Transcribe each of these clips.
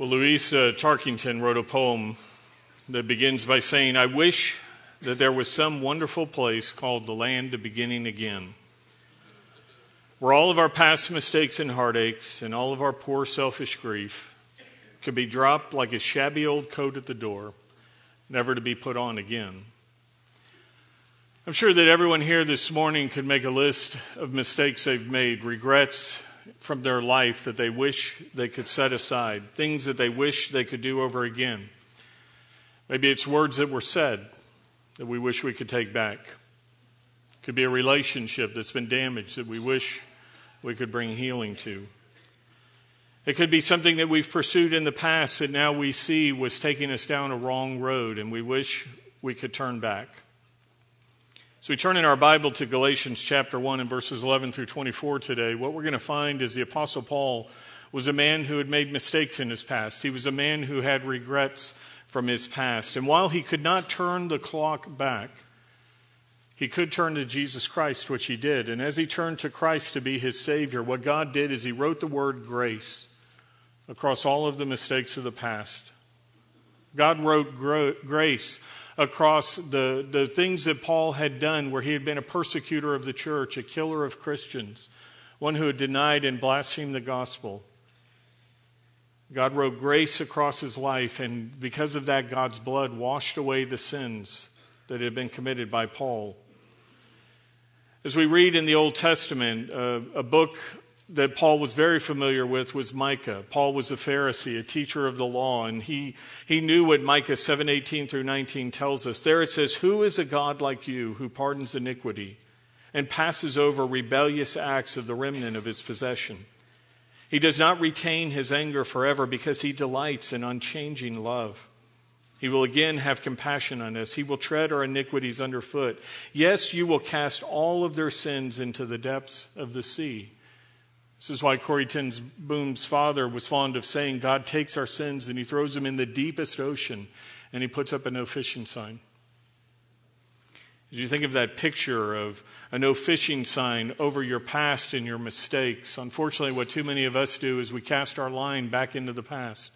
Well, Louise uh, Tarkington wrote a poem that begins by saying, I wish that there was some wonderful place called the land of beginning again, where all of our past mistakes and heartaches and all of our poor selfish grief could be dropped like a shabby old coat at the door, never to be put on again. I'm sure that everyone here this morning could make a list of mistakes they've made, regrets from their life that they wish they could set aside, things that they wish they could do over again. Maybe it's words that were said that we wish we could take back. It could be a relationship that's been damaged that we wish we could bring healing to. It could be something that we've pursued in the past that now we see was taking us down a wrong road and we wish we could turn back. So we turn in our Bible to Galatians chapter 1 and verses 11 through 24 today. What we're going to find is the Apostle Paul was a man who had made mistakes in his past. He was a man who had regrets from his past. And while he could not turn the clock back, he could turn to Jesus Christ, which he did. And as he turned to Christ to be his Savior, what God did is he wrote the word grace across all of the mistakes of the past. God wrote grace across the, the things that Paul had done, where he had been a persecutor of the church, a killer of Christians, one who had denied and blasphemed the gospel. God wrote grace across his life, and because of that, God's blood washed away the sins that had been committed by Paul. As we read in the Old Testament, uh, a book that Paul was very familiar with was Micah. Paul was a Pharisee, a teacher of the law, and he, he knew what Micah 7:18 through 19 tells us. There it says, "Who is a God like you who pardons iniquity and passes over rebellious acts of the remnant of his possession? He does not retain his anger forever because he delights in unchanging love." He will again have compassion on us. He will tread our iniquities underfoot. Yes, you will cast all of their sins into the depths of the sea. This is why Corrie ten Boom's father was fond of saying, God takes our sins and he throws them in the deepest ocean and he puts up a no fishing sign. As you think of that picture of a no fishing sign over your past and your mistakes, unfortunately, what too many of us do is we cast our line back into the past.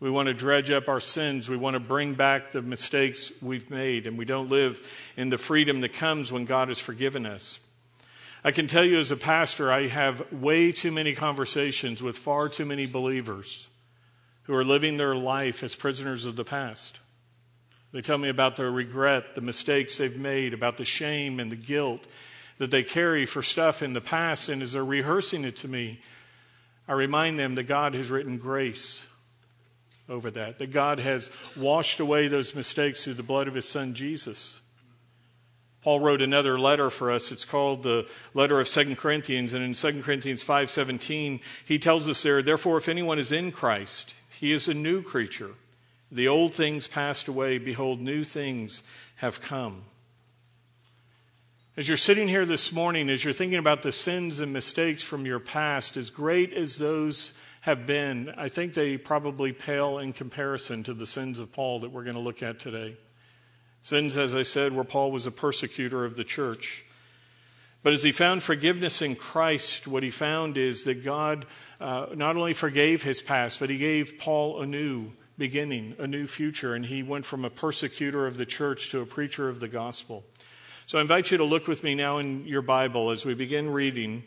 We want to dredge up our sins. We want to bring back the mistakes we've made, and we don't live in the freedom that comes when God has forgiven us. I can tell you as a pastor, I have way too many conversations with far too many believers who are living their life as prisoners of the past. They tell me about their regret, the mistakes they've made, about the shame and the guilt that they carry for stuff in the past. And as they're rehearsing it to me, I remind them that God has written grace over that, that God has washed away those mistakes through the blood of his son Jesus. Paul wrote another letter for us. It's called the letter of Second Corinthians. And in Second Corinthians 5.17, he tells us there, Therefore, if anyone is in Christ, he is a new creature. The old things passed away. Behold, new things have come. As you're sitting here this morning, as you're thinking about the sins and mistakes from your past, as great as those have been, I think they probably pale in comparison to the sins of Paul that we're going to look at today. Sins, as I said, where Paul was a persecutor of the church. But as he found forgiveness in Christ, what he found is that God uh, not only forgave his past, but he gave Paul a new beginning, a new future, and he went from a persecutor of the church to a preacher of the gospel. So I invite you to look with me now in your Bible as we begin reading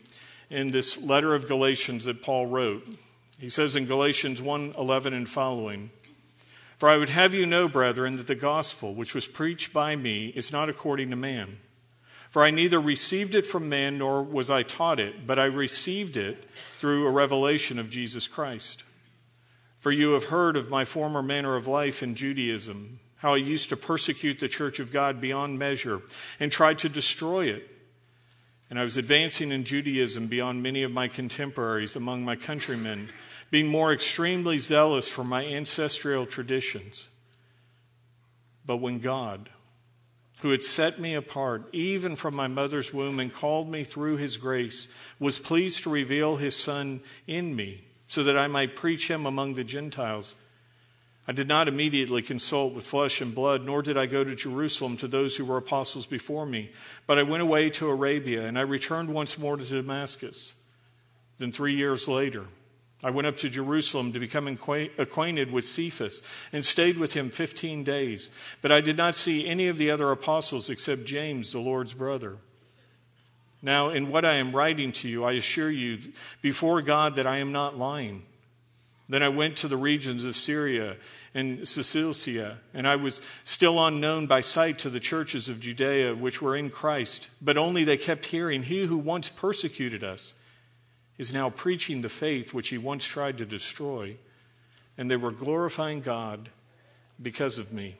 in this letter of Galatians that Paul wrote. He says in Galatians 1:11 and following, for I would have you know, brethren, that the gospel which was preached by me is not according to man. For I neither received it from man nor was I taught it, but I received it through a revelation of Jesus Christ. For you have heard of my former manner of life in Judaism, how I used to persecute the church of God beyond measure and tried to destroy it. And I was advancing in Judaism beyond many of my contemporaries among my countrymen being more extremely zealous for my ancestral traditions. But when God, who had set me apart even from my mother's womb and called me through his grace, was pleased to reveal his Son in me, so that I might preach him among the Gentiles. I did not immediately consult with flesh and blood, nor did I go to Jerusalem to those who were apostles before me, but I went away to Arabia, and I returned once more to Damascus. Then three years later, I went up to Jerusalem to become acquainted with Cephas and stayed with him 15 days. But I did not see any of the other apostles except James, the Lord's brother. Now, in what I am writing to you, I assure you before God that I am not lying. Then I went to the regions of Syria and Cilicia, and I was still unknown by sight to the churches of Judea which were in Christ, but only they kept hearing, He who once persecuted us is now preaching the faith which he once tried to destroy, and they were glorifying God because of me.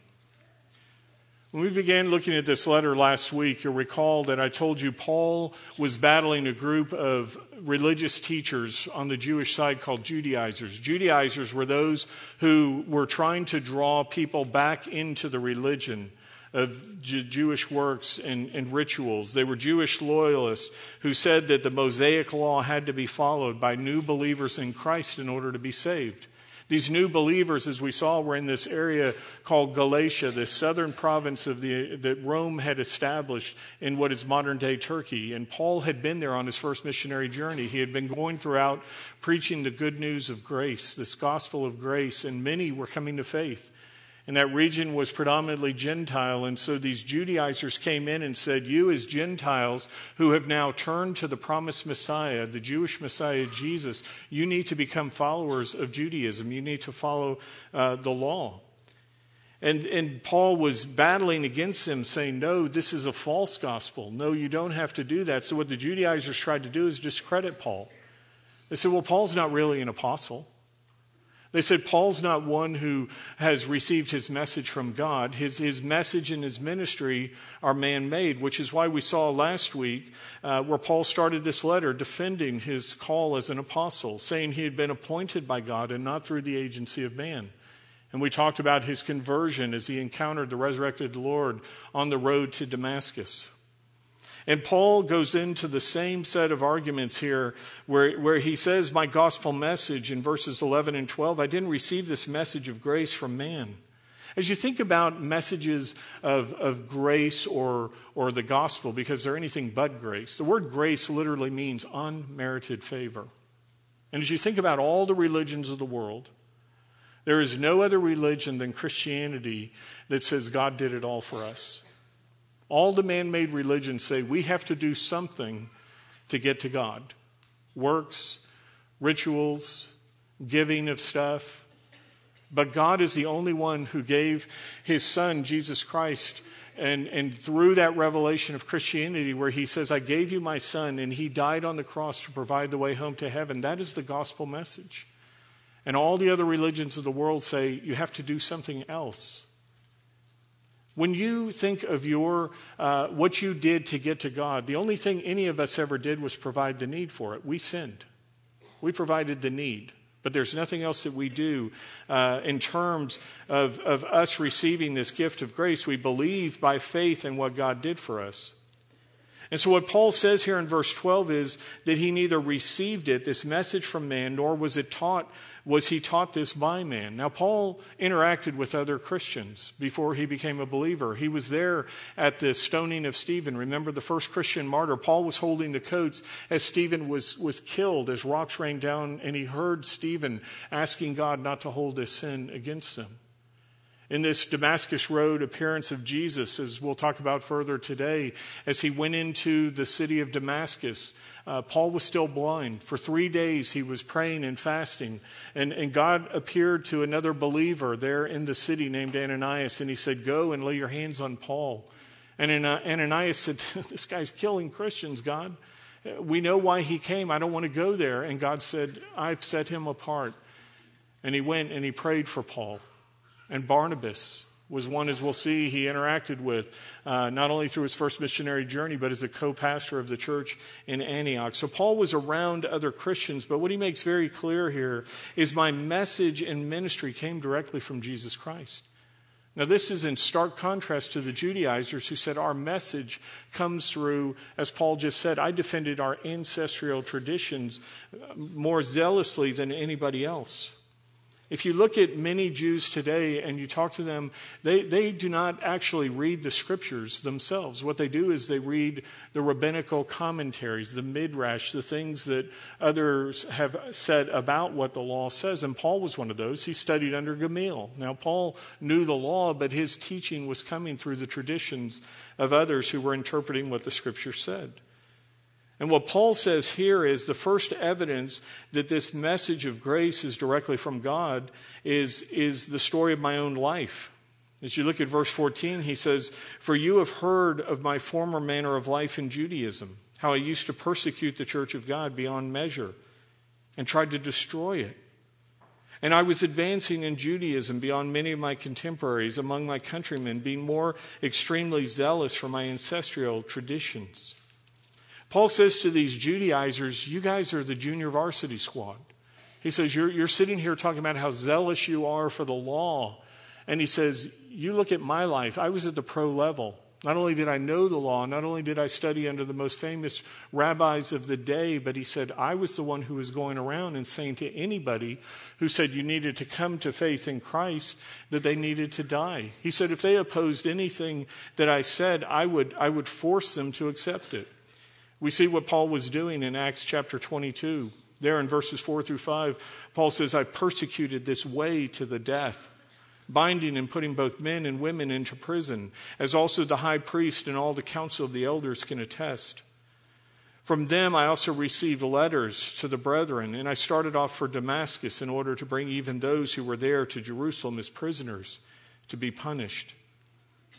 When we began looking at this letter last week, you'll recall that I told you Paul was battling a group of religious teachers on the Jewish side called Judaizers. Judaizers were those who were trying to draw people back into the religion of J- Jewish works and, and rituals. They were Jewish loyalists who said that the Mosaic law had to be followed by new believers in Christ in order to be saved. These new believers, as we saw, were in this area called Galatia, this southern province of the, that Rome had established in what is modern day Turkey. And Paul had been there on his first missionary journey. He had been going throughout preaching the good news of grace, this gospel of grace, and many were coming to faith. And that region was predominantly Gentile. And so these Judaizers came in and said, You, as Gentiles who have now turned to the promised Messiah, the Jewish Messiah, Jesus, you need to become followers of Judaism. You need to follow uh, the law. And, and Paul was battling against them, saying, No, this is a false gospel. No, you don't have to do that. So, what the Judaizers tried to do is discredit Paul. They said, Well, Paul's not really an apostle. They said Paul's not one who has received his message from God. His, his message and his ministry are man made, which is why we saw last week uh, where Paul started this letter defending his call as an apostle, saying he had been appointed by God and not through the agency of man. And we talked about his conversion as he encountered the resurrected Lord on the road to Damascus. And Paul goes into the same set of arguments here where, where he says, My gospel message in verses 11 and 12, I didn't receive this message of grace from man. As you think about messages of, of grace or, or the gospel, because they're anything but grace, the word grace literally means unmerited favor. And as you think about all the religions of the world, there is no other religion than Christianity that says God did it all for us. All the man made religions say we have to do something to get to God works, rituals, giving of stuff. But God is the only one who gave his son, Jesus Christ. And, and through that revelation of Christianity, where he says, I gave you my son, and he died on the cross to provide the way home to heaven, that is the gospel message. And all the other religions of the world say you have to do something else. When you think of your, uh, what you did to get to God, the only thing any of us ever did was provide the need for it. We sinned. We provided the need. But there's nothing else that we do uh, in terms of, of us receiving this gift of grace. We believe by faith in what God did for us. And so, what Paul says here in verse 12 is that he neither received it, this message from man, nor was it taught was he taught this by man. Now, Paul interacted with other Christians before he became a believer. He was there at the stoning of Stephen. Remember the first Christian martyr? Paul was holding the coats as Stephen was, was killed, as rocks rained down, and he heard Stephen asking God not to hold this sin against them. In this Damascus Road appearance of Jesus, as we'll talk about further today, as he went into the city of Damascus, uh, Paul was still blind. For three days, he was praying and fasting. And, and God appeared to another believer there in the city named Ananias, and he said, Go and lay your hands on Paul. And Ananias said, This guy's killing Christians, God. We know why he came. I don't want to go there. And God said, I've set him apart. And he went and he prayed for Paul and Barnabas was one, as we'll see, he interacted with, uh, not only through his first missionary journey, but as a co pastor of the church in Antioch. So Paul was around other Christians, but what he makes very clear here is my message and ministry came directly from Jesus Christ. Now, this is in stark contrast to the Judaizers who said our message comes through, as Paul just said, I defended our ancestral traditions more zealously than anybody else. If you look at many Jews today and you talk to them, they, they do not actually read the scriptures themselves. What they do is they read the rabbinical commentaries, the midrash, the things that others have said about what the law says. And Paul was one of those. He studied under Gamaliel. Now, Paul knew the law, but his teaching was coming through the traditions of others who were interpreting what the scripture said. And what Paul says here is the first evidence that this message of grace is directly from God is, is the story of my own life. As you look at verse 14, he says, For you have heard of my former manner of life in Judaism, how I used to persecute the church of God beyond measure and tried to destroy it. And I was advancing in Judaism beyond many of my contemporaries among my countrymen, being more extremely zealous for my ancestral traditions. Paul says to these Judaizers, You guys are the junior varsity squad. He says, you're, you're sitting here talking about how zealous you are for the law. And he says, You look at my life. I was at the pro level. Not only did I know the law, not only did I study under the most famous rabbis of the day, but he said, I was the one who was going around and saying to anybody who said you needed to come to faith in Christ that they needed to die. He said, if they opposed anything that I said, I would, I would force them to accept it. We see what Paul was doing in Acts chapter 22. There in verses 4 through 5, Paul says, I persecuted this way to the death, binding and putting both men and women into prison, as also the high priest and all the council of the elders can attest. From them I also received letters to the brethren, and I started off for Damascus in order to bring even those who were there to Jerusalem as prisoners to be punished.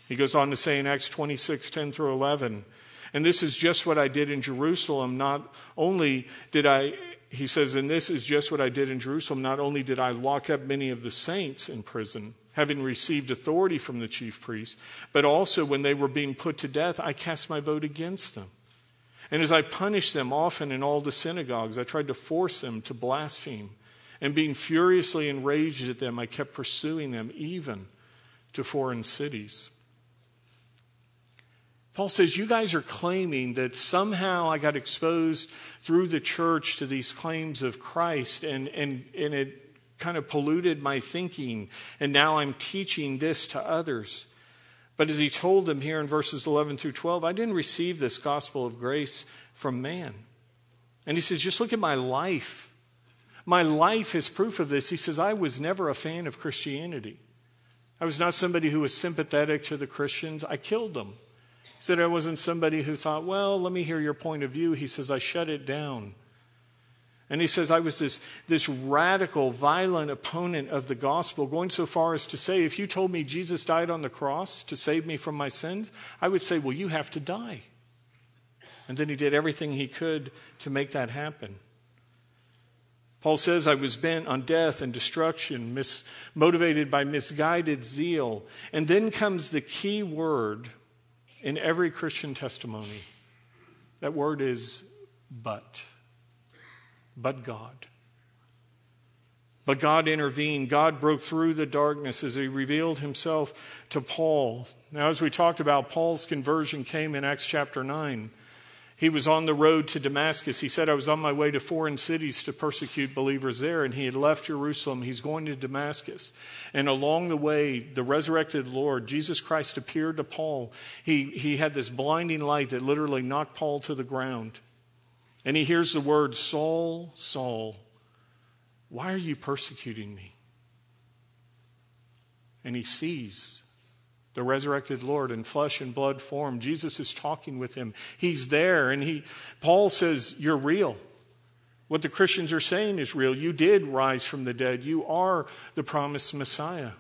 He goes on to say in Acts 26 10 through 11, and this is just what I did in Jerusalem. Not only did I, he says, and this is just what I did in Jerusalem. Not only did I lock up many of the saints in prison, having received authority from the chief priest, but also when they were being put to death, I cast my vote against them. And as I punished them often in all the synagogues, I tried to force them to blaspheme. And being furiously enraged at them, I kept pursuing them even to foreign cities. Paul says, You guys are claiming that somehow I got exposed through the church to these claims of Christ, and, and, and it kind of polluted my thinking, and now I'm teaching this to others. But as he told them here in verses 11 through 12, I didn't receive this gospel of grace from man. And he says, Just look at my life. My life is proof of this. He says, I was never a fan of Christianity. I was not somebody who was sympathetic to the Christians. I killed them. He said, I wasn't somebody who thought, well, let me hear your point of view. He says, I shut it down. And he says, I was this, this radical, violent opponent of the gospel, going so far as to say, if you told me Jesus died on the cross to save me from my sins, I would say, well, you have to die. And then he did everything he could to make that happen. Paul says, I was bent on death and destruction, mis- motivated by misguided zeal. And then comes the key word in every Christian testimony, that word is but. But God. But God intervened. God broke through the darkness as he revealed himself to Paul. Now, as we talked about, Paul's conversion came in Acts chapter 9. He was on the road to Damascus. He said, I was on my way to foreign cities to persecute believers there, and he had left Jerusalem. He's going to Damascus. And along the way, the resurrected Lord, Jesus Christ, appeared to Paul. He, he had this blinding light that literally knocked Paul to the ground. And he hears the word, Saul, Saul, why are you persecuting me? And he sees the resurrected Lord in flesh and blood form. Jesus is talking with him. He's there, and he, Paul says, You're real. What the Christians are saying is real. You did rise from the dead. You are the promised Messiah.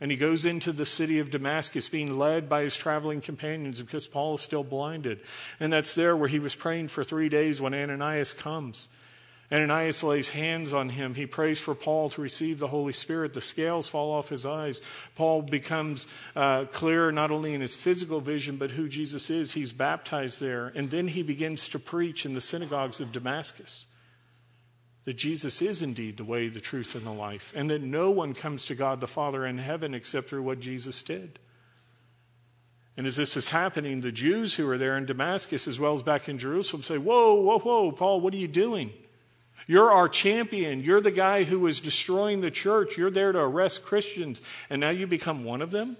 And he goes into the city of Damascus being led by his traveling companions because Paul is still blinded. And that's there where he was praying for three days when Ananias comes. Ananias lays hands on him. He prays for Paul to receive the Holy Spirit. The scales fall off his eyes. Paul becomes uh, clear not only in his physical vision, but who Jesus is. He's baptized there. And then he begins to preach in the synagogues of Damascus that Jesus is indeed the way, the truth, and the life, and that no one comes to God the Father in heaven except through what Jesus did. And as this is happening, the Jews who are there in Damascus, as well as back in Jerusalem, say, Whoa, whoa, whoa, Paul, what are you doing? You're our champion. You're the guy who was destroying the church. You're there to arrest Christians, and now you become one of them?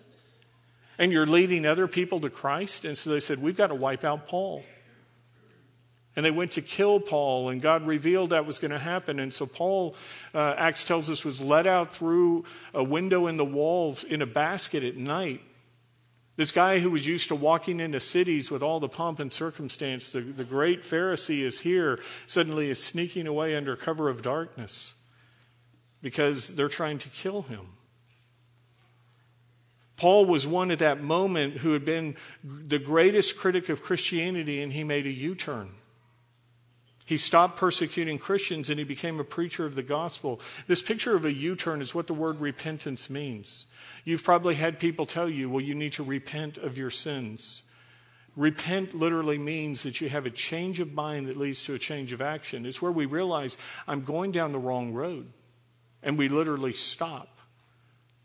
And you're leading other people to Christ? And so they said, We've got to wipe out Paul. And they went to kill Paul, and God revealed that was going to happen. And so Paul, uh, Acts tells us, was let out through a window in the walls in a basket at night. This guy who was used to walking into cities with all the pomp and circumstance, the, the great Pharisee is here, suddenly is sneaking away under cover of darkness because they're trying to kill him. Paul was one at that moment who had been the greatest critic of Christianity, and he made a U turn. He stopped persecuting Christians and he became a preacher of the gospel. This picture of a U turn is what the word repentance means. You've probably had people tell you, well, you need to repent of your sins. Repent literally means that you have a change of mind that leads to a change of action. It's where we realize I'm going down the wrong road. And we literally stop,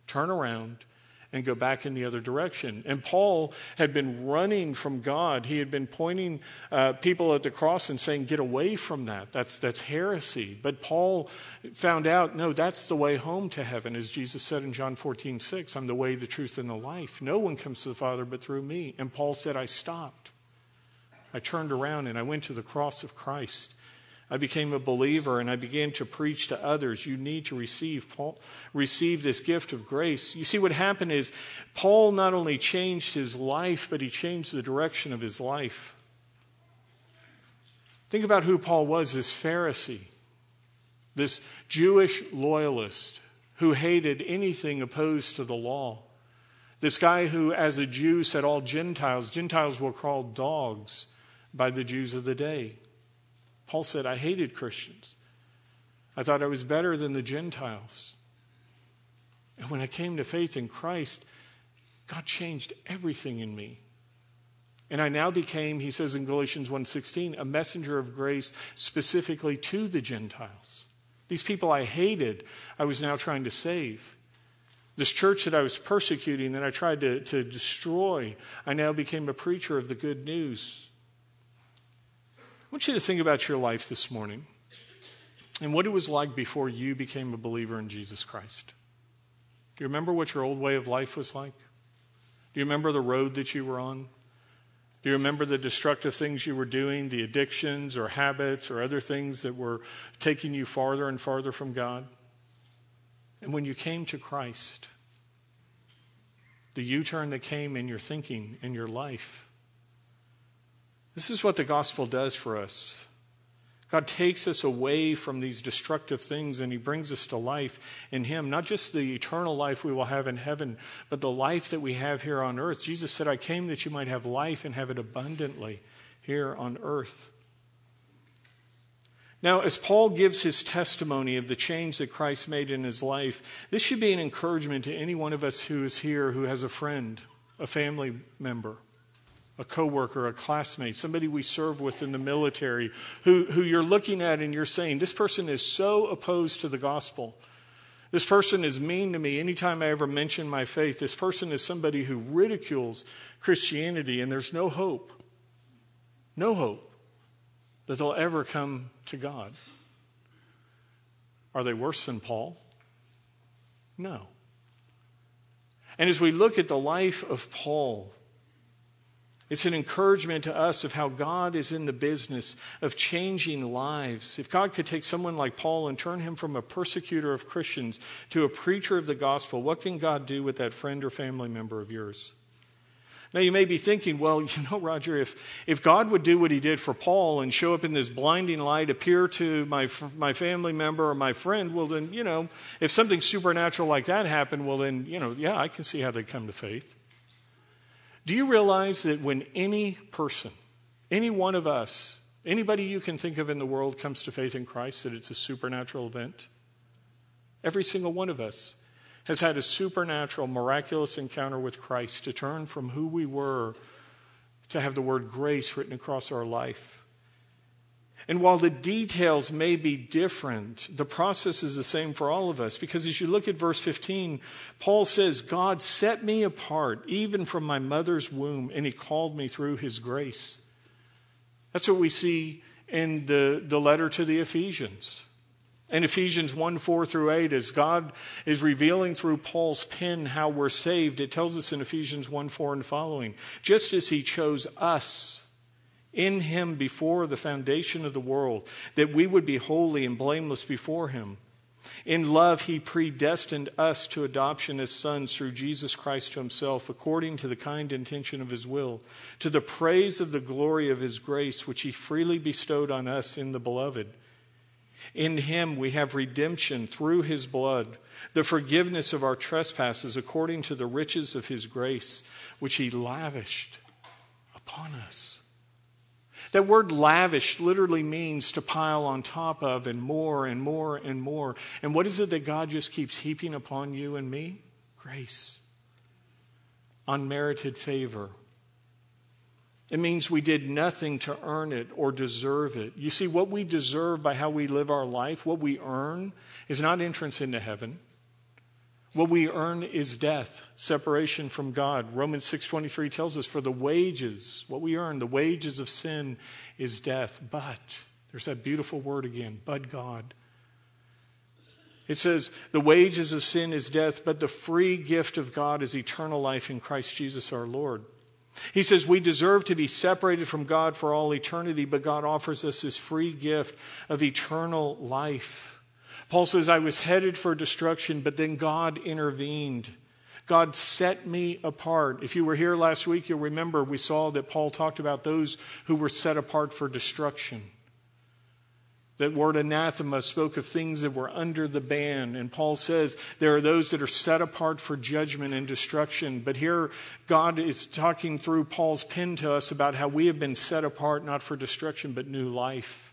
turn around, and go back in the other direction. And Paul had been running from God. He had been pointing uh, people at the cross and saying, Get away from that. That's, that's heresy. But Paul found out, no, that's the way home to heaven. As Jesus said in John 14, 6, I'm the way, the truth, and the life. No one comes to the Father but through me. And Paul said, I stopped. I turned around and I went to the cross of Christ. I became a believer and I began to preach to others. You need to receive Paul, receive this gift of grace. You see, what happened is Paul not only changed his life, but he changed the direction of his life. Think about who Paul was this Pharisee, this Jewish loyalist who hated anything opposed to the law. This guy who, as a Jew, said all Gentiles, Gentiles were called dogs by the Jews of the day. Paul said, I hated Christians. I thought I was better than the Gentiles. And when I came to faith in Christ, God changed everything in me. And I now became, he says in Galatians 1:16, a messenger of grace specifically to the Gentiles. These people I hated, I was now trying to save. This church that I was persecuting, that I tried to, to destroy, I now became a preacher of the good news I want you to think about your life this morning and what it was like before you became a believer in Jesus Christ. Do you remember what your old way of life was like? Do you remember the road that you were on? Do you remember the destructive things you were doing, the addictions or habits or other things that were taking you farther and farther from God? And when you came to Christ, the U turn that came in your thinking, in your life, this is what the gospel does for us. God takes us away from these destructive things and He brings us to life in Him. Not just the eternal life we will have in heaven, but the life that we have here on earth. Jesus said, I came that you might have life and have it abundantly here on earth. Now, as Paul gives his testimony of the change that Christ made in his life, this should be an encouragement to any one of us who is here who has a friend, a family member a coworker, a classmate, somebody we serve with in the military, who, who you're looking at and you're saying, this person is so opposed to the gospel. This person is mean to me anytime I ever mention my faith. This person is somebody who ridicules Christianity, and there's no hope, no hope that they'll ever come to God. Are they worse than Paul? No. And as we look at the life of Paul, it's an encouragement to us of how God is in the business of changing lives. If God could take someone like Paul and turn him from a persecutor of Christians to a preacher of the gospel, what can God do with that friend or family member of yours? Now, you may be thinking, well, you know, Roger, if, if God would do what he did for Paul and show up in this blinding light, appear to my, my family member or my friend, well, then, you know, if something supernatural like that happened, well, then, you know, yeah, I can see how they'd come to faith. Do you realize that when any person, any one of us, anybody you can think of in the world comes to faith in Christ, that it's a supernatural event? Every single one of us has had a supernatural, miraculous encounter with Christ to turn from who we were to have the word grace written across our life. And while the details may be different, the process is the same for all of us. Because as you look at verse 15, Paul says, God set me apart even from my mother's womb, and he called me through his grace. That's what we see in the, the letter to the Ephesians. In Ephesians 1 4 through 8, as God is revealing through Paul's pen how we're saved, it tells us in Ephesians 1 4 and following, just as he chose us in him before the foundation of the world, that we would be holy and blameless before him. In love, he predestined us to adoption as sons through Jesus Christ to himself, according to the kind intention of his will, to the praise of the glory of his grace, which he freely bestowed on us in the beloved. In him we have redemption through his blood, the forgiveness of our trespasses according to the riches of his grace, which he lavished upon us. That word lavish literally means to pile on top of and more and more and more. And what is it that God just keeps heaping upon you and me? Grace, unmerited favor, it means we did nothing to earn it or deserve it. You see, what we deserve by how we live our life, what we earn, is not entrance into heaven. What we earn is death, separation from God. Romans 6:23 tells us for the wages, what we earn, the wages of sin is death. But there's that beautiful word again, but God. It says, the wages of sin is death, but the free gift of God is eternal life in Christ Jesus our Lord. He says we deserve to be separated from God for all eternity, but God offers us this free gift of eternal life. Paul says, I was headed for destruction, but then God intervened. God set me apart. If you were here last week, you'll remember we saw that Paul talked about those who were set apart for destruction. That word anathema spoke of things that were under the ban. And Paul says there are those that are set apart for judgment and destruction. But here, God is talking through Paul's pen to us about how we have been set apart not for destruction, but new life.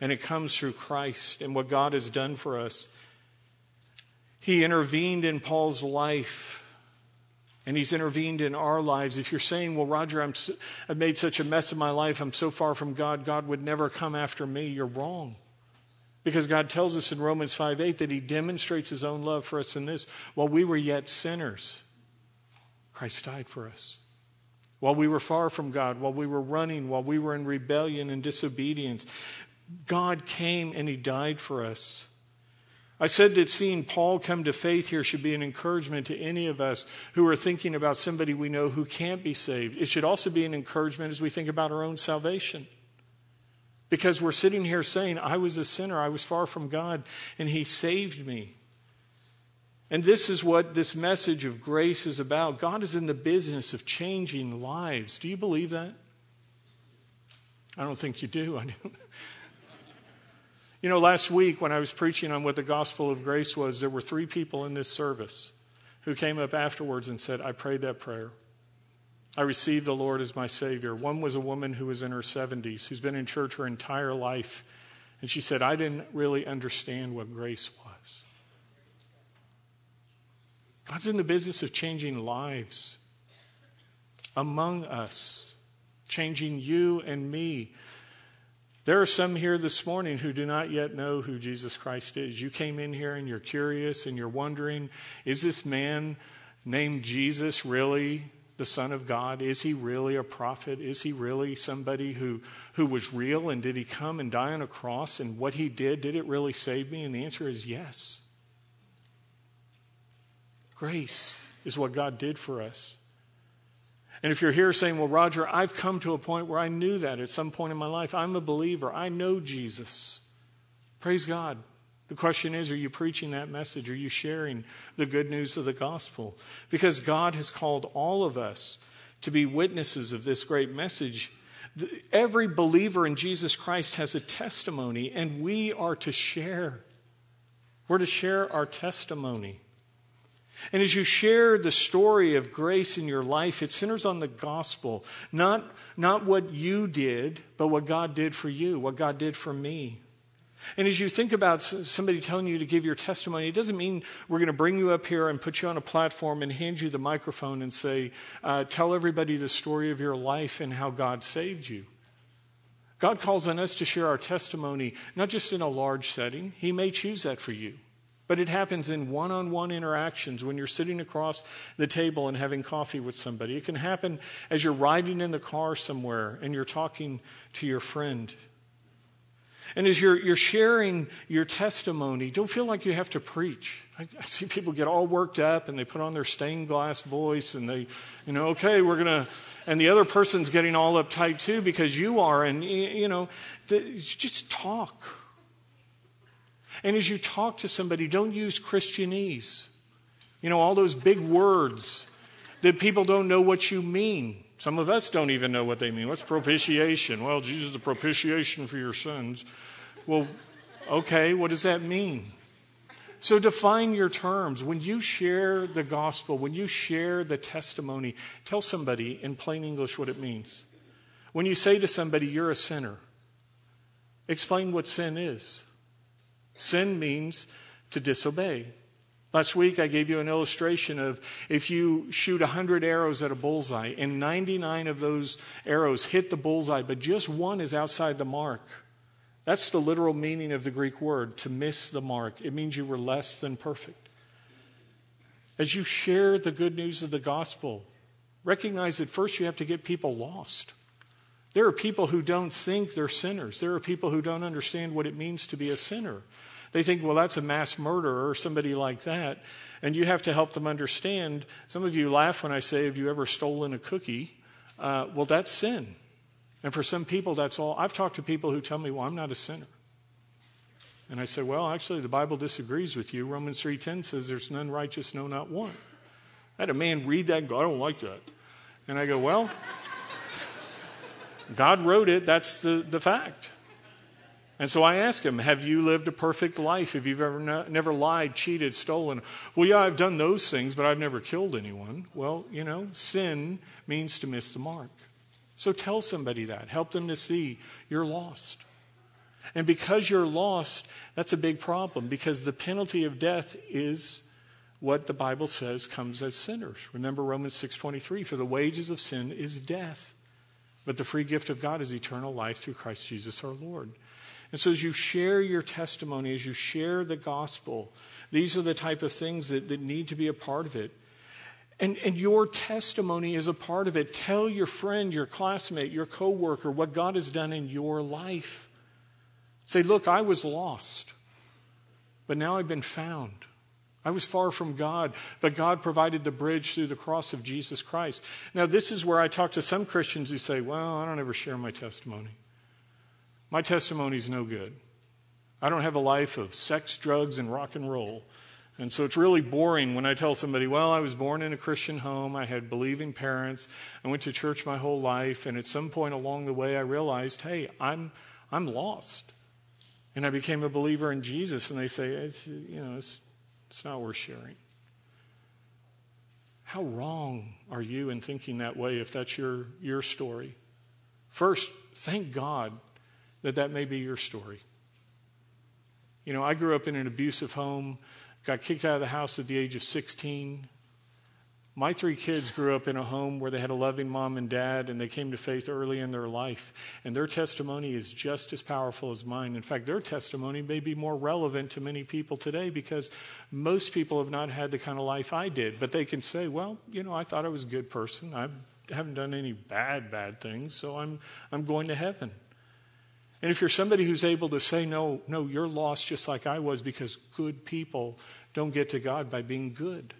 And it comes through Christ and what God has done for us. He intervened in Paul's life and he's intervened in our lives. If you're saying, well, Roger, I'm so, I've made such a mess of my life, I'm so far from God, God would never come after me, you're wrong. Because God tells us in Romans 5 8 that he demonstrates his own love for us in this. While we were yet sinners, Christ died for us. While we were far from God, while we were running, while we were in rebellion and disobedience, God came and he died for us. I said that seeing Paul come to faith here should be an encouragement to any of us who are thinking about somebody we know who can't be saved. It should also be an encouragement as we think about our own salvation. Because we're sitting here saying, I was a sinner, I was far from God, and He saved me. And this is what this message of grace is about. God is in the business of changing lives. Do you believe that? I don't think you do. I do. You know, last week when I was preaching on what the gospel of grace was, there were three people in this service who came up afterwards and said, I prayed that prayer. I received the Lord as my Savior. One was a woman who was in her 70s, who's been in church her entire life. And she said, I didn't really understand what grace was. God's in the business of changing lives among us, changing you and me. There are some here this morning who do not yet know who Jesus Christ is. You came in here and you're curious and you're wondering is this man named Jesus really the Son of God? Is he really a prophet? Is he really somebody who, who was real? And did he come and die on a cross? And what he did, did it really save me? And the answer is yes. Grace is what God did for us. And if you're here saying, Well, Roger, I've come to a point where I knew that at some point in my life, I'm a believer, I know Jesus. Praise God. The question is, are you preaching that message? Are you sharing the good news of the gospel? Because God has called all of us to be witnesses of this great message. Every believer in Jesus Christ has a testimony, and we are to share. We're to share our testimony. And as you share the story of grace in your life, it centers on the gospel, not, not what you did, but what God did for you, what God did for me. And as you think about somebody telling you to give your testimony, it doesn't mean we're going to bring you up here and put you on a platform and hand you the microphone and say, uh, Tell everybody the story of your life and how God saved you. God calls on us to share our testimony, not just in a large setting, He may choose that for you. But it happens in one on one interactions when you're sitting across the table and having coffee with somebody. It can happen as you're riding in the car somewhere and you're talking to your friend. And as you're, you're sharing your testimony, don't feel like you have to preach. I, I, see people get all worked up and they put on their stained glass voice and they, you know, okay, we're going to, and the other person's getting all uptight too because you are. And, you know, just talk. And as you talk to somebody, don't use Christianese. You know, all those big words that people don't know what you mean. Some of us don't even know what they mean. What's propitiation? Well, Jesus is the propitiation for your sins. Well, okay, what does that mean? So define your terms. When you share the gospel, when you share the testimony, tell somebody in plain English what it means. When you say to somebody, you're a sinner, explain what sin is. Sin means to disobey. Last week, I gave you an illustration of if you shoot 100 arrows at a bullseye and 99 of those arrows hit the bullseye, but just one is outside the mark. That's the literal meaning of the Greek word, to miss the mark. It means you were less than perfect. As you share the good news of the gospel, recognize that first you have to get people lost. There are people who don't think they're sinners. There are people who don't understand what it means to be a sinner. They think, well, that's a mass murderer or somebody like that. And you have to help them understand. Some of you laugh when I say, have you ever stolen a cookie? Uh, well, that's sin. And for some people, that's all. I've talked to people who tell me, well, I'm not a sinner. And I say, well, actually, the Bible disagrees with you. Romans 3.10 says there's none righteous, no, not one. I had a man read that and go, I don't like that. And I go, well, God wrote it. That's the, the fact. And so I ask him, Have you lived a perfect life? Have you ever ne- never lied, cheated, stolen? Well, yeah, I've done those things, but I've never killed anyone. Well, you know, sin means to miss the mark. So tell somebody that. Help them to see you're lost. And because you're lost, that's a big problem because the penalty of death is what the Bible says comes as sinners. Remember Romans 6:23 for the wages of sin is death, but the free gift of God is eternal life through Christ Jesus our Lord. And so, as you share your testimony, as you share the gospel, these are the type of things that, that need to be a part of it. And, and your testimony is a part of it. Tell your friend, your classmate, your coworker what God has done in your life. Say, look, I was lost, but now I've been found. I was far from God, but God provided the bridge through the cross of Jesus Christ. Now, this is where I talk to some Christians who say, Well, I don't ever share my testimony. My testimony is no good. I don't have a life of sex, drugs, and rock and roll. And so it's really boring when I tell somebody, well, I was born in a Christian home, I had believing parents, I went to church my whole life, and at some point along the way I realized, hey, I'm, I'm lost. And I became a believer in Jesus, and they say, it's, you know, it's, it's not worth sharing. How wrong are you in thinking that way if that's your, your story? First, thank God that that may be your story. You know, I grew up in an abusive home, got kicked out of the house at the age of 16. My three kids grew up in a home where they had a loving mom and dad, and they came to faith early in their life. And their testimony is just as powerful as mine. In fact, their testimony may be more relevant to many people today because most people have not had the kind of life I did. But they can say, well, you know, I thought I was a good person. I haven't done any bad, bad things, so I'm, I'm going to heaven. And if you're somebody who's able to say, no, no, you're lost just like I was because good people don't get to God by being good.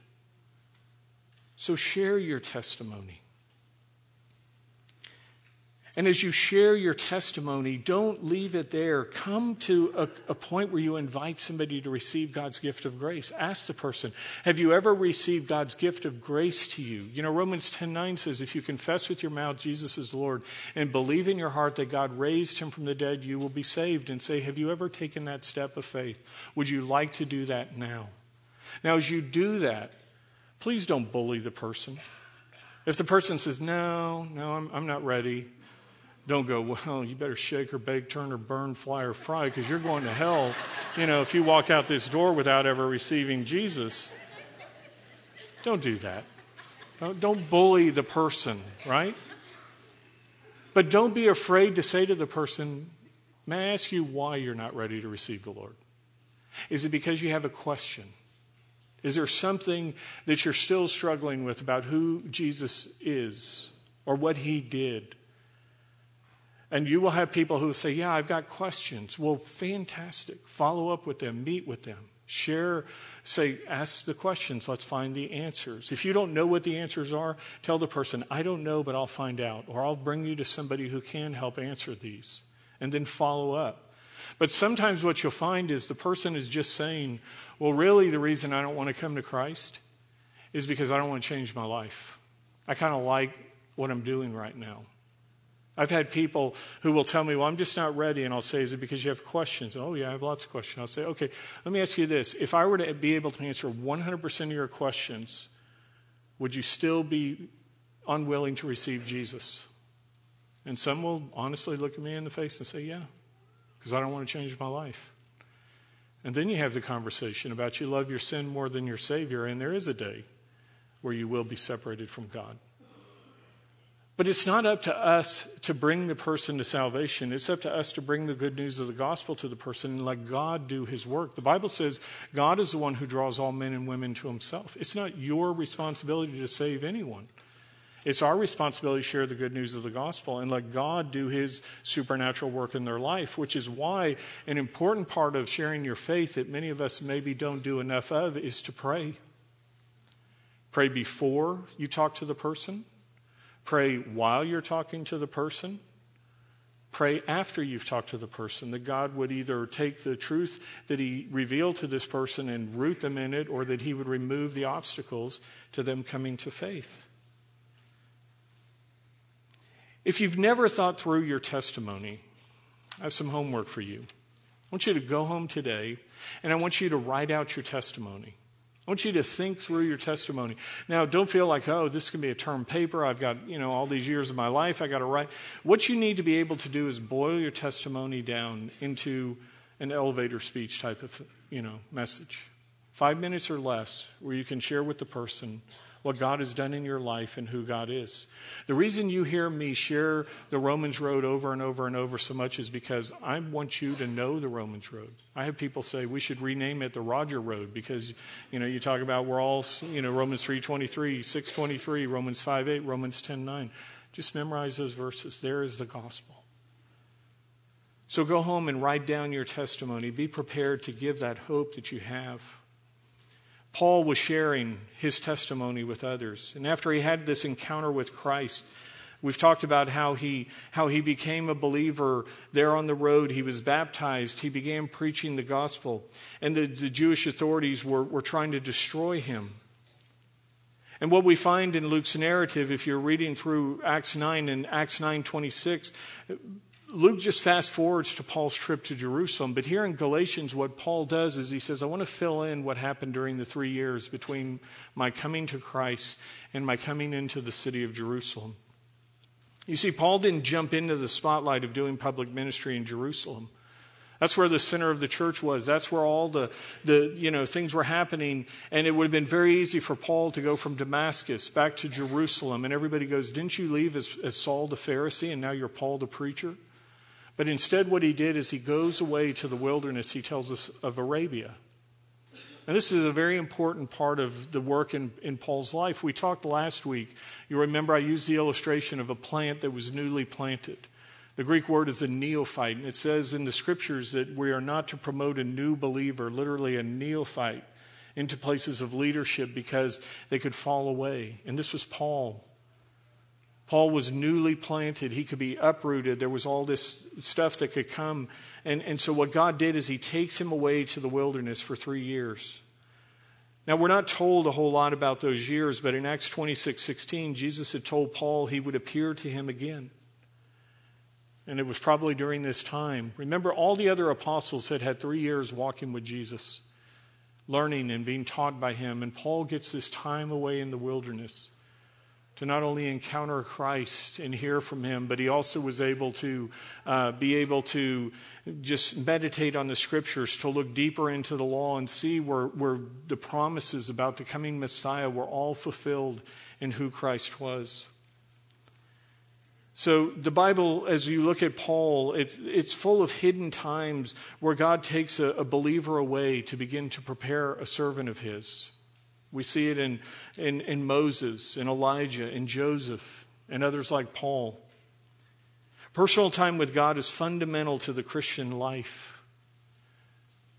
So share your testimony. And as you share your testimony, don't leave it there. Come to a, a, point where you invite somebody to receive God's gift of grace. Ask the person, Have you ever received God's gift of grace to you? You know, Romans 10 9 says, If you confess with your mouth Jesus is Lord and believe in your heart that God raised him from the dead, you will be saved. And say, Have you ever taken that step of faith? Would you like to do that now? Now, as you do that, please don't bully the person. If the person says, No, no, I'm, I'm not ready don't go, well, you better shake or bake, turn or burn, fly or fry, because you're going to hell, you know, if you walk out this door without ever receiving Jesus. Don't do that. Don't bully the person, right? But don't be afraid to say to the person, May I ask you why you're not ready to receive the Lord? Is it because you have a question? Is there something that you're still struggling with about who Jesus is or what he did? And you will have people who say, Yeah, I've got questions. Well, fantastic. Follow up with them, meet with them, share, say, ask the questions. Let's find the answers. If you don't know what the answers are, tell the person, I don't know, but I'll find out. Or I'll bring you to somebody who can help answer these. And then follow up. But sometimes what you'll find is the person is just saying, Well, really, the reason I don't want to come to Christ is because I don't want to change my life. I kind of like what I'm doing right now. I've had people who will tell me, Well, I'm just not ready. And I'll say, Is it because you have questions? Oh, yeah, I have lots of questions. I'll say, Okay, let me ask you this. If I were to be able to answer 100% of your questions, would you still be unwilling to receive Jesus? And some will honestly look at me in the face and say, Yeah, because I don't want to change my life. And then you have the conversation about you love your sin more than your Savior, and there is a day where you will be separated from God. But it's not up to us to bring the person to salvation. It's up to us to bring the good news of the gospel to the person and let God do his work. The Bible says God is the one who draws all men and women to himself. It's not your responsibility to save anyone. It's our responsibility to share the good news of the gospel and let God do his supernatural work in their life, which is why an important part of sharing your faith that many of us maybe don't do enough of is to pray. Pray before you talk to the person Pray while you're talking to the person. Pray after you've talked to the person that God would either take the truth that He revealed to this person and root them in it, or that He would remove the obstacles to them coming to faith. If you've never thought through your testimony, I have some homework for you. I want you to go home today and I want you to write out your testimony. I want you to think through your testimony. Now, don't feel like, oh, this can be a term paper. I've got, you know, all these years of my life. I got to write. What you need to be able to do is boil your testimony down into an elevator speech type of, you know, message. Five minutes or less where you can share with the person what God has done in your life and who God is. The reason you hear me share the Romans Road over and over and over so much is because I want you to know the Romans Road. I have people say we should rename it the Roger Road because you know you talk about we're all you know Romans 3:23, 6:23, Romans 5:8, Romans 10:9. Just memorize those verses. There is the gospel. So go home and write down your testimony. Be prepared to give that hope that you have. Paul was sharing his testimony with others. And after he had this encounter with Christ, we've talked about how he, how he became a believer there on the road. He was baptized. He began preaching the gospel. And the, the Jewish authorities were, were trying to destroy him. And what we find in Luke's narrative, if you're reading through Acts 9 and Acts 9:26, Luke just fast forwards to Paul's trip to Jerusalem, but here in Galatians, what Paul does is he says, I want to fill in what happened during the three years between my coming to Christ and my coming into the city of Jerusalem. You see, Paul didn't jump into the spotlight of doing public ministry in Jerusalem. That's where the center of the church was. That's where all the, the you know, things were happening. And it would have been very easy for Paul to go from Damascus back to Jerusalem. And everybody goes, Didn't you leave as, as Saul the Pharisee and now you're Paul the preacher? But instead, what he did is he goes away to the wilderness, he tells us, of Arabia. And this is a very important part of the work in, in Paul's life. We talked last week. You remember I used the illustration of a plant that was newly planted. The Greek word is a neophyte, and it says in the scriptures that we are not to promote a new believer, literally a neophyte, into places of leadership because they could fall away. And this was Paul. Paul was newly planted. He could be uprooted. There was all this stuff that could come. And, and so, what God did is He takes him away to the wilderness for three years. Now, we're not told a whole lot about those years, but in Acts 26 16, Jesus had told Paul he would appear to him again. And it was probably during this time. Remember, all the other apostles had had three years walking with Jesus, learning and being taught by him. And Paul gets this time away in the wilderness to not only encounter Christ and hear from him, but he also was able to uh, be able to just meditate on the scriptures, to look deeper into the law and see where, where the promises about the coming Messiah were all fulfilled in who Christ was. So, the Bible, as you look at Paul, it's, it's full of hidden times where God takes a, a believer away to begin to prepare a servant of his. We see it in, in, in Moses, in Elijah, in Joseph, and others like Paul. Personal time with God is fundamental to the Christian life.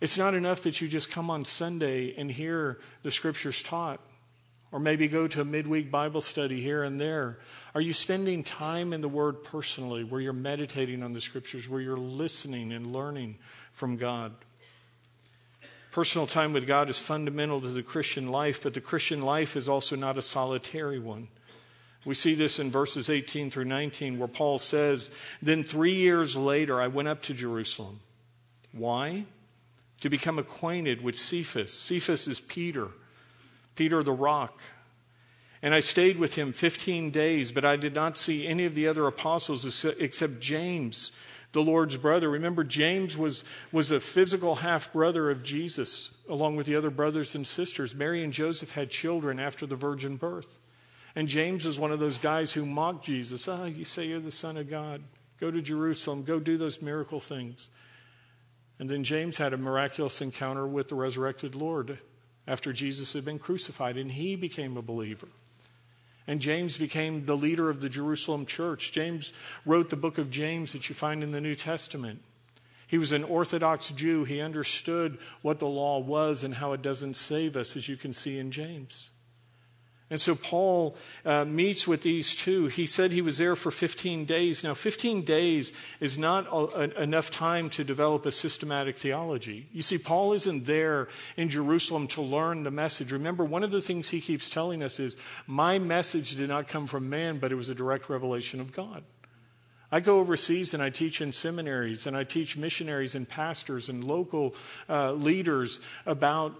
It's not enough that you just come on Sunday and hear the scriptures taught, or maybe go to a midweek Bible study here and there. Are you spending time in the Word personally, where you're meditating on the scriptures, where you're listening and learning from God? Personal time with God is fundamental to the Christian life, but the Christian life is also not a solitary one. We see this in verses 18 through 19, where Paul says, Then three years later, I went up to Jerusalem. Why? To become acquainted with Cephas. Cephas is Peter, Peter the rock. And I stayed with him 15 days, but I did not see any of the other apostles except James, the Lord's brother. Remember, James was, was a physical half brother of Jesus, along with the other brothers and sisters. Mary and Joseph had children after the virgin birth. And James is one of those guys who mocked Jesus. Ah, oh, you say you're the Son of God. Go to Jerusalem, go do those miracle things. And then James had a miraculous encounter with the resurrected Lord after Jesus had been crucified, and he became a believer. And James became the leader of the Jerusalem church. James wrote the book of James that you find in the New Testament. He was an Orthodox Jew. He understood what the law was and how it doesn't save us, as you can see in James. And so Paul uh, meets with these two. He said he was there for 15 days. Now, 15 days is not a, a, enough time to develop a systematic theology. You see, Paul isn't there in Jerusalem to learn the message. Remember, one of the things he keeps telling us is, My message did not come from man, but it was a direct revelation of God. I go overseas and I teach in seminaries and I teach missionaries and pastors and local uh, leaders about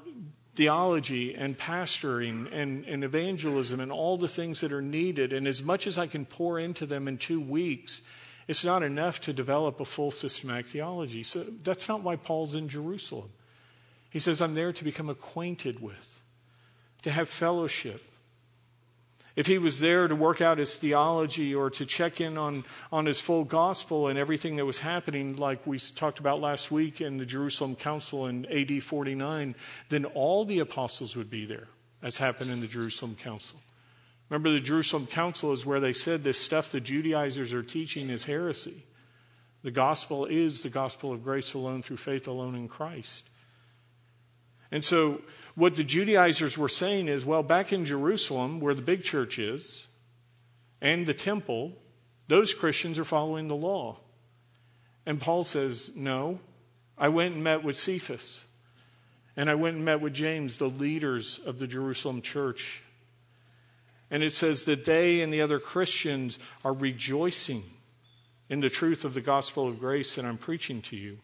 theology and pastoring and, and evangelism and all the things that are needed. And as much as I can pour into them in two weeks, it's not enough to develop a full systematic theology. So that's not why Paul's in Jerusalem. He says, I'm there to become acquainted with, to have fellowship, if he was there to work out his theology or to check in on, on his full gospel and everything that was happening, like we talked about last week in the Jerusalem Council in AD 49, then all the apostles would be there, as happened in the Jerusalem Council. Remember, the Jerusalem Council is where they said this stuff the Judaizers are teaching is heresy. The gospel is the gospel of grace alone through faith alone in Christ. And so what the Judaizers were saying is well, back in Jerusalem, where the big church is, and the temple, those Christians are following the law. And Paul says, no. I went and met with Cephas, and I went and met with James, the leaders of the Jerusalem church. And it says that they and the other Christians are rejoicing in the truth of the gospel of grace that I'm preaching to you.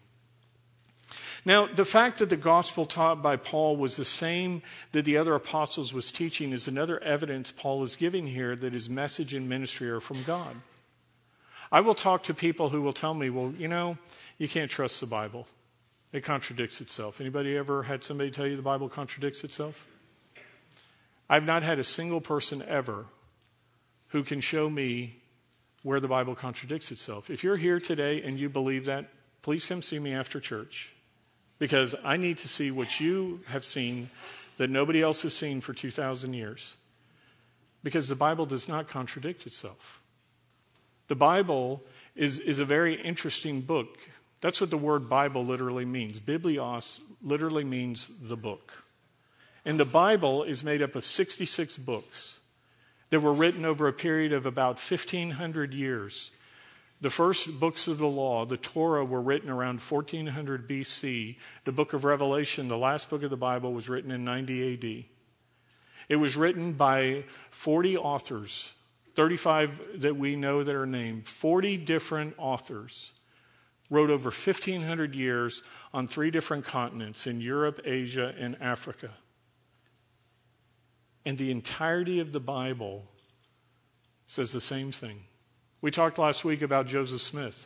Now, the fact that the gospel taught by Paul was the same that the other apostles was teaching is another evidence Paul is giving here that his message and ministry are from God. I will talk to people who will tell me, well, you know, you can't trust the Bible. It contradicts itself. Anybody ever had somebody tell you the Bible contradicts itself? I've not had a single person ever who can show me where the Bible contradicts itself. If you're here today and you believe that, please come see me after church because I need to see what you have seen that nobody else has seen for 2,000 years. Because the Bible does not contradict itself. The Bible is, is a very interesting book. That's what the word Bible literally means. Biblios literally means the book. And the Bible is made up of 66 books that were written over a period of about 1,500 years the first books of the law, the Torah, were written around 1400 BC. The book of Revelation, the last book of the Bible, was written in 90 AD. It was written by 40 authors, 35 that we know that are named. 40 different authors wrote over 1,500 years on three different continents in Europe, Asia, and Africa. And the entirety of the Bible says the same thing. We talked last week about Joseph Smith,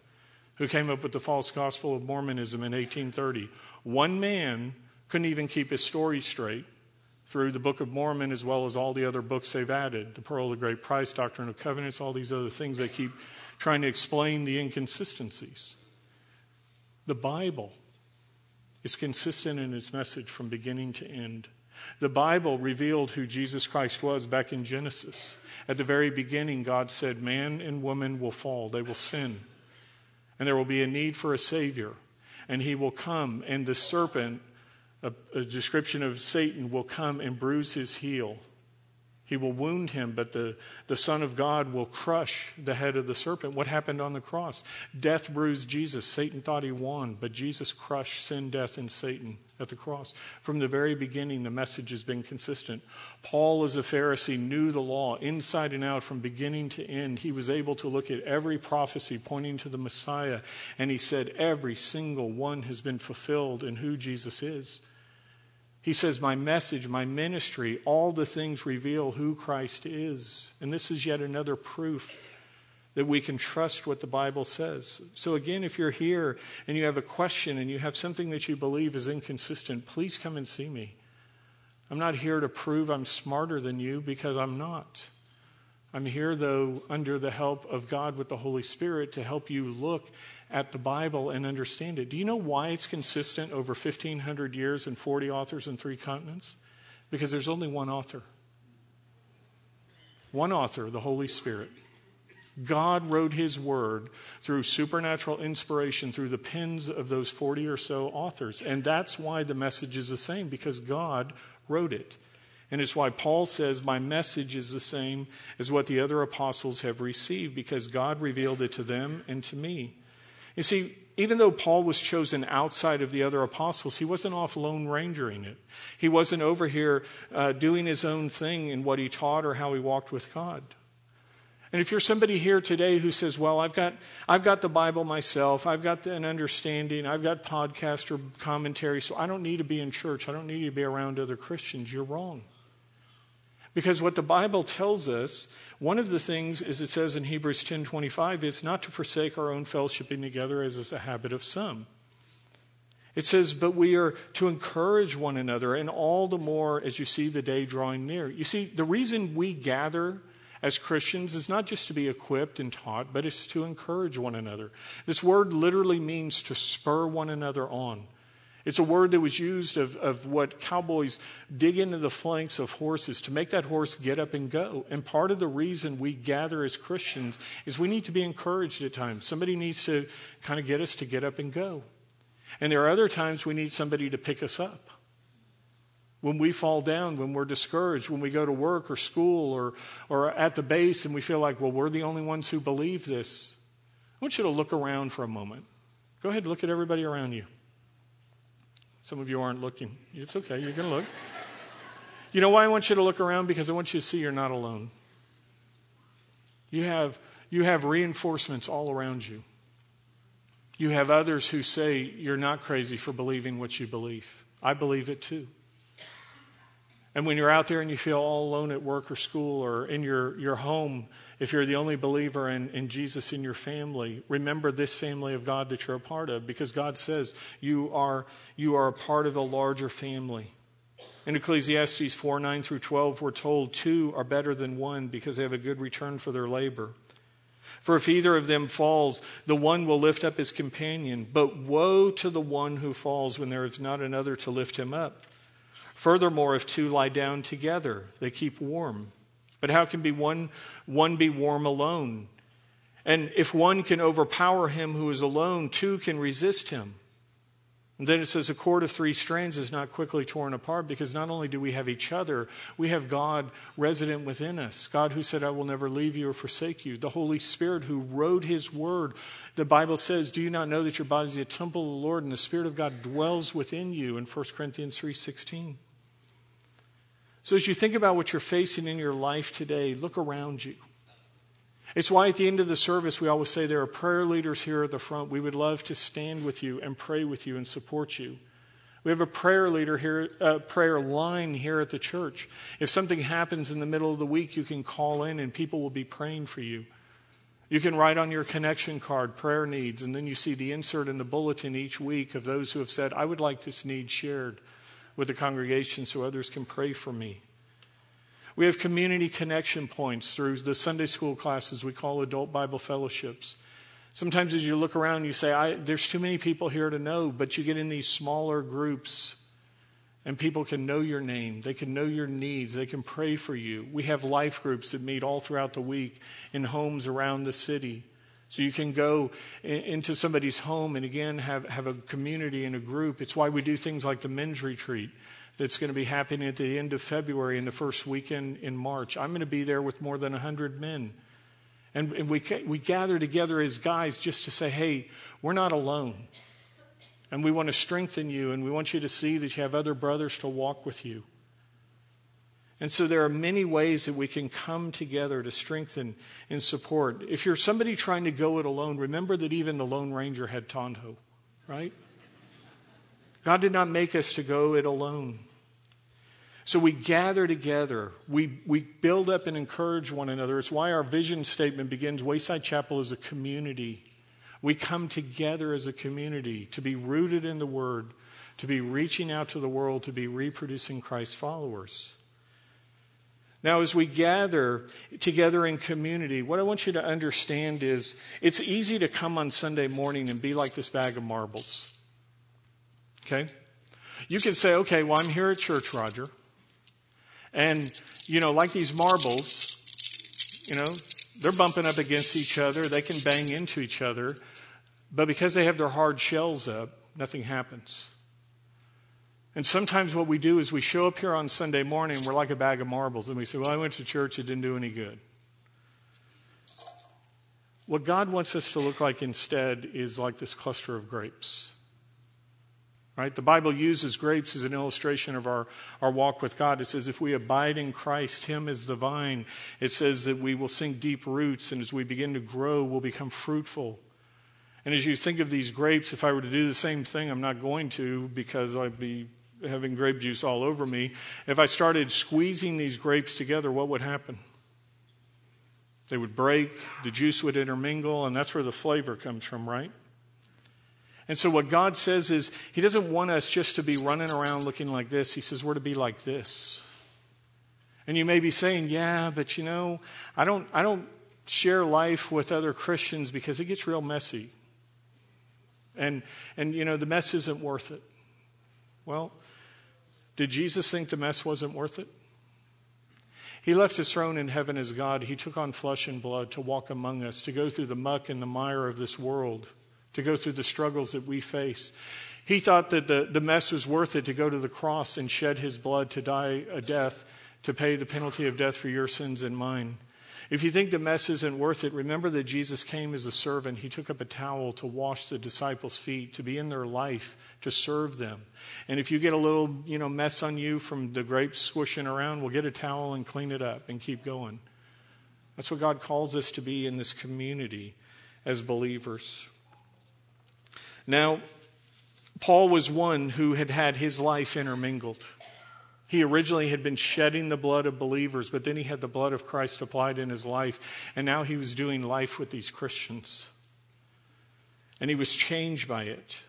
who came up with the false gospel of Mormonism in 1830. One man couldn't even keep his story straight through the Book of Mormon as well as all the other books they've added the Pearl of the Great Price, Doctrine of Covenants, all these other things. They keep trying to explain the inconsistencies. The Bible is consistent in its message from beginning to end. The Bible revealed who Jesus Christ was back in Genesis. At the very beginning, God said, Man and woman will fall, they will sin. and there will be a need for a Savior. And he will come, and the serpent, a, a description of Satan, will come and bruise his heel. He will wound him, but the, the Son of God will crush the head of the serpent. What happened on the cross? Death bruised Jesus. Satan thought he won, but Jesus crushed sin, death, and Satan at the cross. From the very beginning, the message has been consistent. Paul, as a Pharisee, knew the law inside and out from beginning to end. He was able to look at every prophecy pointing to the Messiah, and he said, Every single one has been fulfilled in who Jesus is. He says, My message, my ministry, all the things reveal who Christ is. And this is yet another proof that we can trust what the Bible says. So, again, if you're here and you have a question and you have something that you believe is inconsistent, please come and see me. I'm not here to prove I'm smarter than you because I'm not. I'm here, though, under the help of God with the Holy Spirit to help you look at the Bible and understand it. Do you know why it's consistent over 1,500 years and 40 authors in three continents? Because there's only one author. One author, the Holy Spirit. God wrote his word through supernatural inspiration through the pens of those 40 or so authors. And that's why the message is the same, because God wrote it. And it's why Paul says, My message is the same as what the other apostles have received, because God revealed it to them and to me. You see, even though Paul was chosen outside of the other apostles, he wasn't off lone rangering it. He wasn't over here uh, doing his own thing in what he taught or how he walked with God. And if you're somebody here today who says, Well, I've got, I've got the Bible myself, I've got an understanding, I've got podcast or commentary, so I don't need to be in church, I don't need to be around other Christians, you're wrong. Because what the Bible tells us, one of the things is it says in Hebrews 10:25, it's not to forsake our own fellowshipping together as is a habit of some. It says, but we are to encourage one another, and all the more as you see the day drawing near. You see, the reason we gather as Christians is not just to be equipped and taught, but it's to encourage one another. This word literally means to spur one another on. It's a word that was used of, of what cowboys dig into the flanks of horses to make that horse get up and go. And part of the reason we gather as Christians is we need to be encouraged at times. Somebody needs to kind of get us to get up and go. And there are other times we need somebody to pick us up. When we fall down, when we're discouraged, when we go to work or school or, or at the base and we feel like, well, we're the only ones who believe this, I want you to look around for a moment. Go ahead and look at everybody around you. Some of you aren't looking. It's okay, you're going to look. You know why I want you to look around? Because I want you to see you're not alone. You have, you have reinforcements all around you. You have others who say you're not crazy for believing what you believe. I believe it too. And when you're out there and you feel all alone at work or school or in your, your home, if you're the only believer in, in Jesus in your family, remember this family of God that you're a part of because God says you are, you are a part of a larger family. In Ecclesiastes 4 9 through 12, we're told two are better than one because they have a good return for their labor. For if either of them falls, the one will lift up his companion. But woe to the one who falls when there is not another to lift him up. Furthermore, if two lie down together, they keep warm. But how can be one, one be warm alone? And if one can overpower him who is alone, two can resist him. And then it says a cord of three strands is not quickly torn apart because not only do we have each other, we have God resident within us. God who said, I will never leave you or forsake you. The Holy Spirit who wrote his word. The Bible says, Do you not know that your body is a temple of the Lord and the Spirit of God dwells within you in 1 Corinthians 3.16? So as you think about what you're facing in your life today, look around you. It's why at the end of the service, we always say there are prayer leaders here at the front. We would love to stand with you and pray with you and support you. We have a prayer leader here, a prayer line here at the church. If something happens in the middle of the week, you can call in and people will be praying for you. You can write on your connection card prayer needs, and then you see the insert in the bulletin each week of those who have said, I would like this need shared with the congregation so others can pray for me. We have community connection points through the Sunday school classes we call adult Bible fellowships. Sometimes as you look around, you say, There's too many people here to know, but you get in these smaller groups and people can know your name. They can know your needs. They can pray for you. We have life groups that meet all throughout the week in homes around the city. So you can go in, into somebody's home and again have, have a community and a group. It's why we do things like the men's retreat that's going to be happening at the end of February and the first weekend in March. I'm going to be there with more than 100 men. And, and we, we gather together as guys just to say, hey, we're not alone. And we want to strengthen you, and we want you to see that you have other brothers to walk with you. And so there are many ways that we can come together to strengthen and support. If you're somebody trying to go it alone, remember that even the Lone Ranger had Tonto, right? God did not make us to go it alone. So we gather together. We, we build up and encourage one another. It's why our vision statement begins Wayside Chapel is a community. We come together as a community to be rooted in the Word, to be reaching out to the world, to be reproducing Christ's followers. Now, as we gather together in community, what I want you to understand is it's easy to come on Sunday morning and be like this bag of marbles. Okay? You can say, okay, well, I'm here at church, Roger. And, you know, like these marbles, you know, they're bumping up against each other, they can bang into each other, but because they have their hard shells up, nothing happens. And sometimes what we do is we show up here on Sunday morning, we're like a bag of marbles, and we say, Well, I went to church, it didn't do any good. What God wants us to look like instead is like this cluster of grapes. Right? The Bible uses grapes as an illustration of our, our walk with God. It says, if we abide in Christ, Him is the vine. It says that we will sink deep roots, and as we begin to grow, we'll become fruitful. And as you think of these grapes, if I were to do the same thing, I'm not going to because I'd be having grape juice all over me. If I started squeezing these grapes together, what would happen? They would break, the juice would intermingle, and that's where the flavor comes from, right? And so, what God says is, He doesn't want us just to be running around looking like this. He says, we're to be like this. And you may be saying, yeah, but you know, I don't, I don't share life with other Christians because it gets real messy. And, and you know, the mess isn't worth it. Well, did Jesus think the mess wasn't worth it? He left his throne in heaven as God. He took on flesh and blood to walk among us, to go through the muck and the mire of this world, to go through the struggles that we face. He thought that the, the mess was worth it to go to the cross and shed his blood to die a death, to pay the penalty of death for your sins and mine. If you think the mess isn't worth it, remember that Jesus came as a servant. He took up a towel to wash the disciples' feet, to be in their life, to serve them. And if you get a little, you know, mess on you from the grapes squishing around, we'll get a towel and clean it up and keep going. That's what God calls us to be in this community as believers. Now, Paul was one who had had his life intermingled. He originally had been shedding the blood of believers, but then he had the blood of Christ applied in his life, and now he was doing life with these Christians. And he was changed by it.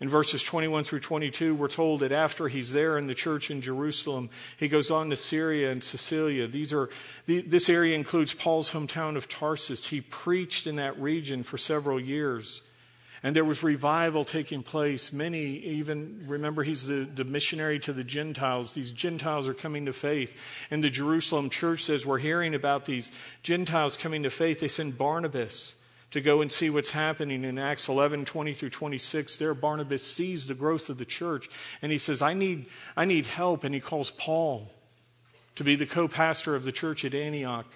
In verses 21 through 22, we're told that after he's there in the church in Jerusalem, he goes on to Syria and Cilicia. These are, this area includes Paul's hometown of Tarsus. He preached in that region for several years. And there was revival taking place. Many even, remember, he's the, the missionary to the Gentiles. These Gentiles are coming to faith. And the Jerusalem church says, We're hearing about these Gentiles coming to faith. They send Barnabas to go and see what's happening in Acts 11, 20 through 26. There, Barnabas sees the growth of the church. And he says, I need, I need help. And he calls Paul to be the co pastor of the church at Antioch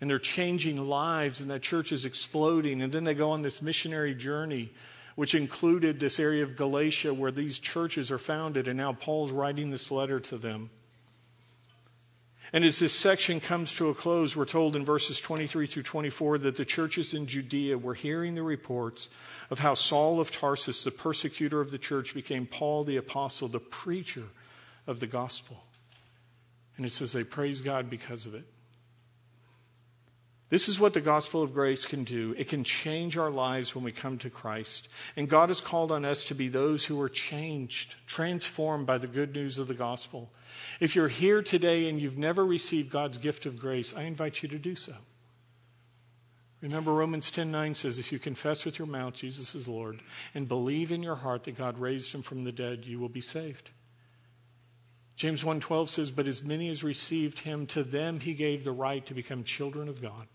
and they're changing lives, and that church is exploding. And then they go on this missionary journey, which included this area of Galatia where these churches are founded, and now Paul's writing this letter to them. And as this section comes to a close, we're told in verses 23 through 24 that the churches in Judea were hearing the reports of how Saul of Tarsus, the persecutor of the church, became Paul the apostle, the preacher of the gospel. And it says they praise God because of it. This is what the gospel of grace can do. It can change our lives when we come to Christ. And God has called on us to be those who are changed, transformed by the good news of the gospel. If you're here today and you've never received God's gift of grace, I invite you to do so. Remember Romans 10:9 says if you confess with your mouth Jesus is Lord and believe in your heart that God raised him from the dead, you will be saved. James 1:12 says but as many as received him to them he gave the right to become children of God.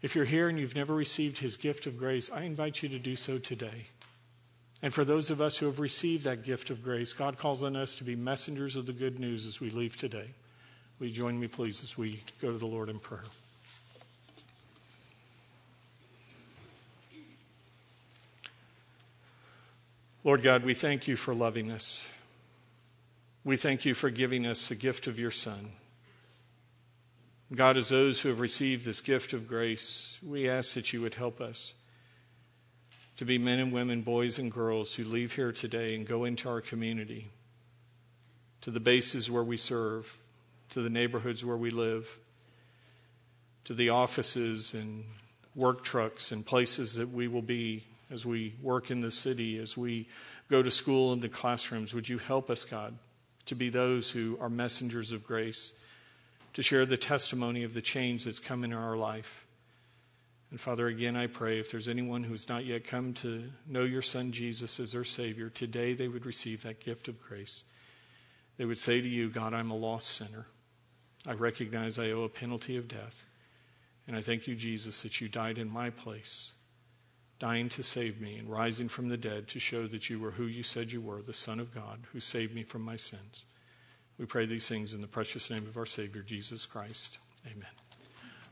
If you're here and you've never received his gift of grace, I invite you to do so today. And for those of us who have received that gift of grace, God calls on us to be messengers of the good news as we leave today. Will you join me, please, as we go to the Lord in prayer? Lord God, we thank you for loving us. We thank you for giving us the gift of your Son. God, as those who have received this gift of grace, we ask that you would help us to be men and women, boys and girls who leave here today and go into our community, to the bases where we serve, to the neighborhoods where we live, to the offices and work trucks and places that we will be as we work in the city, as we go to school and the classrooms. Would you help us, God, to be those who are messengers of grace, to share the testimony of the change that's come in our life? And Father, again, I pray if there's anyone who's not yet come to know your Son Jesus as their Savior, today they would receive that gift of grace. They would say to you, God, I'm a lost sinner. I recognize I owe a penalty of death. And I thank you, Jesus, that you died in my place dying to save me and rising from the dead to show that you were who you said you were, the Son of God, who saved me from my sins. We pray these things in the precious name of our Savior, Jesus Christ. Amen.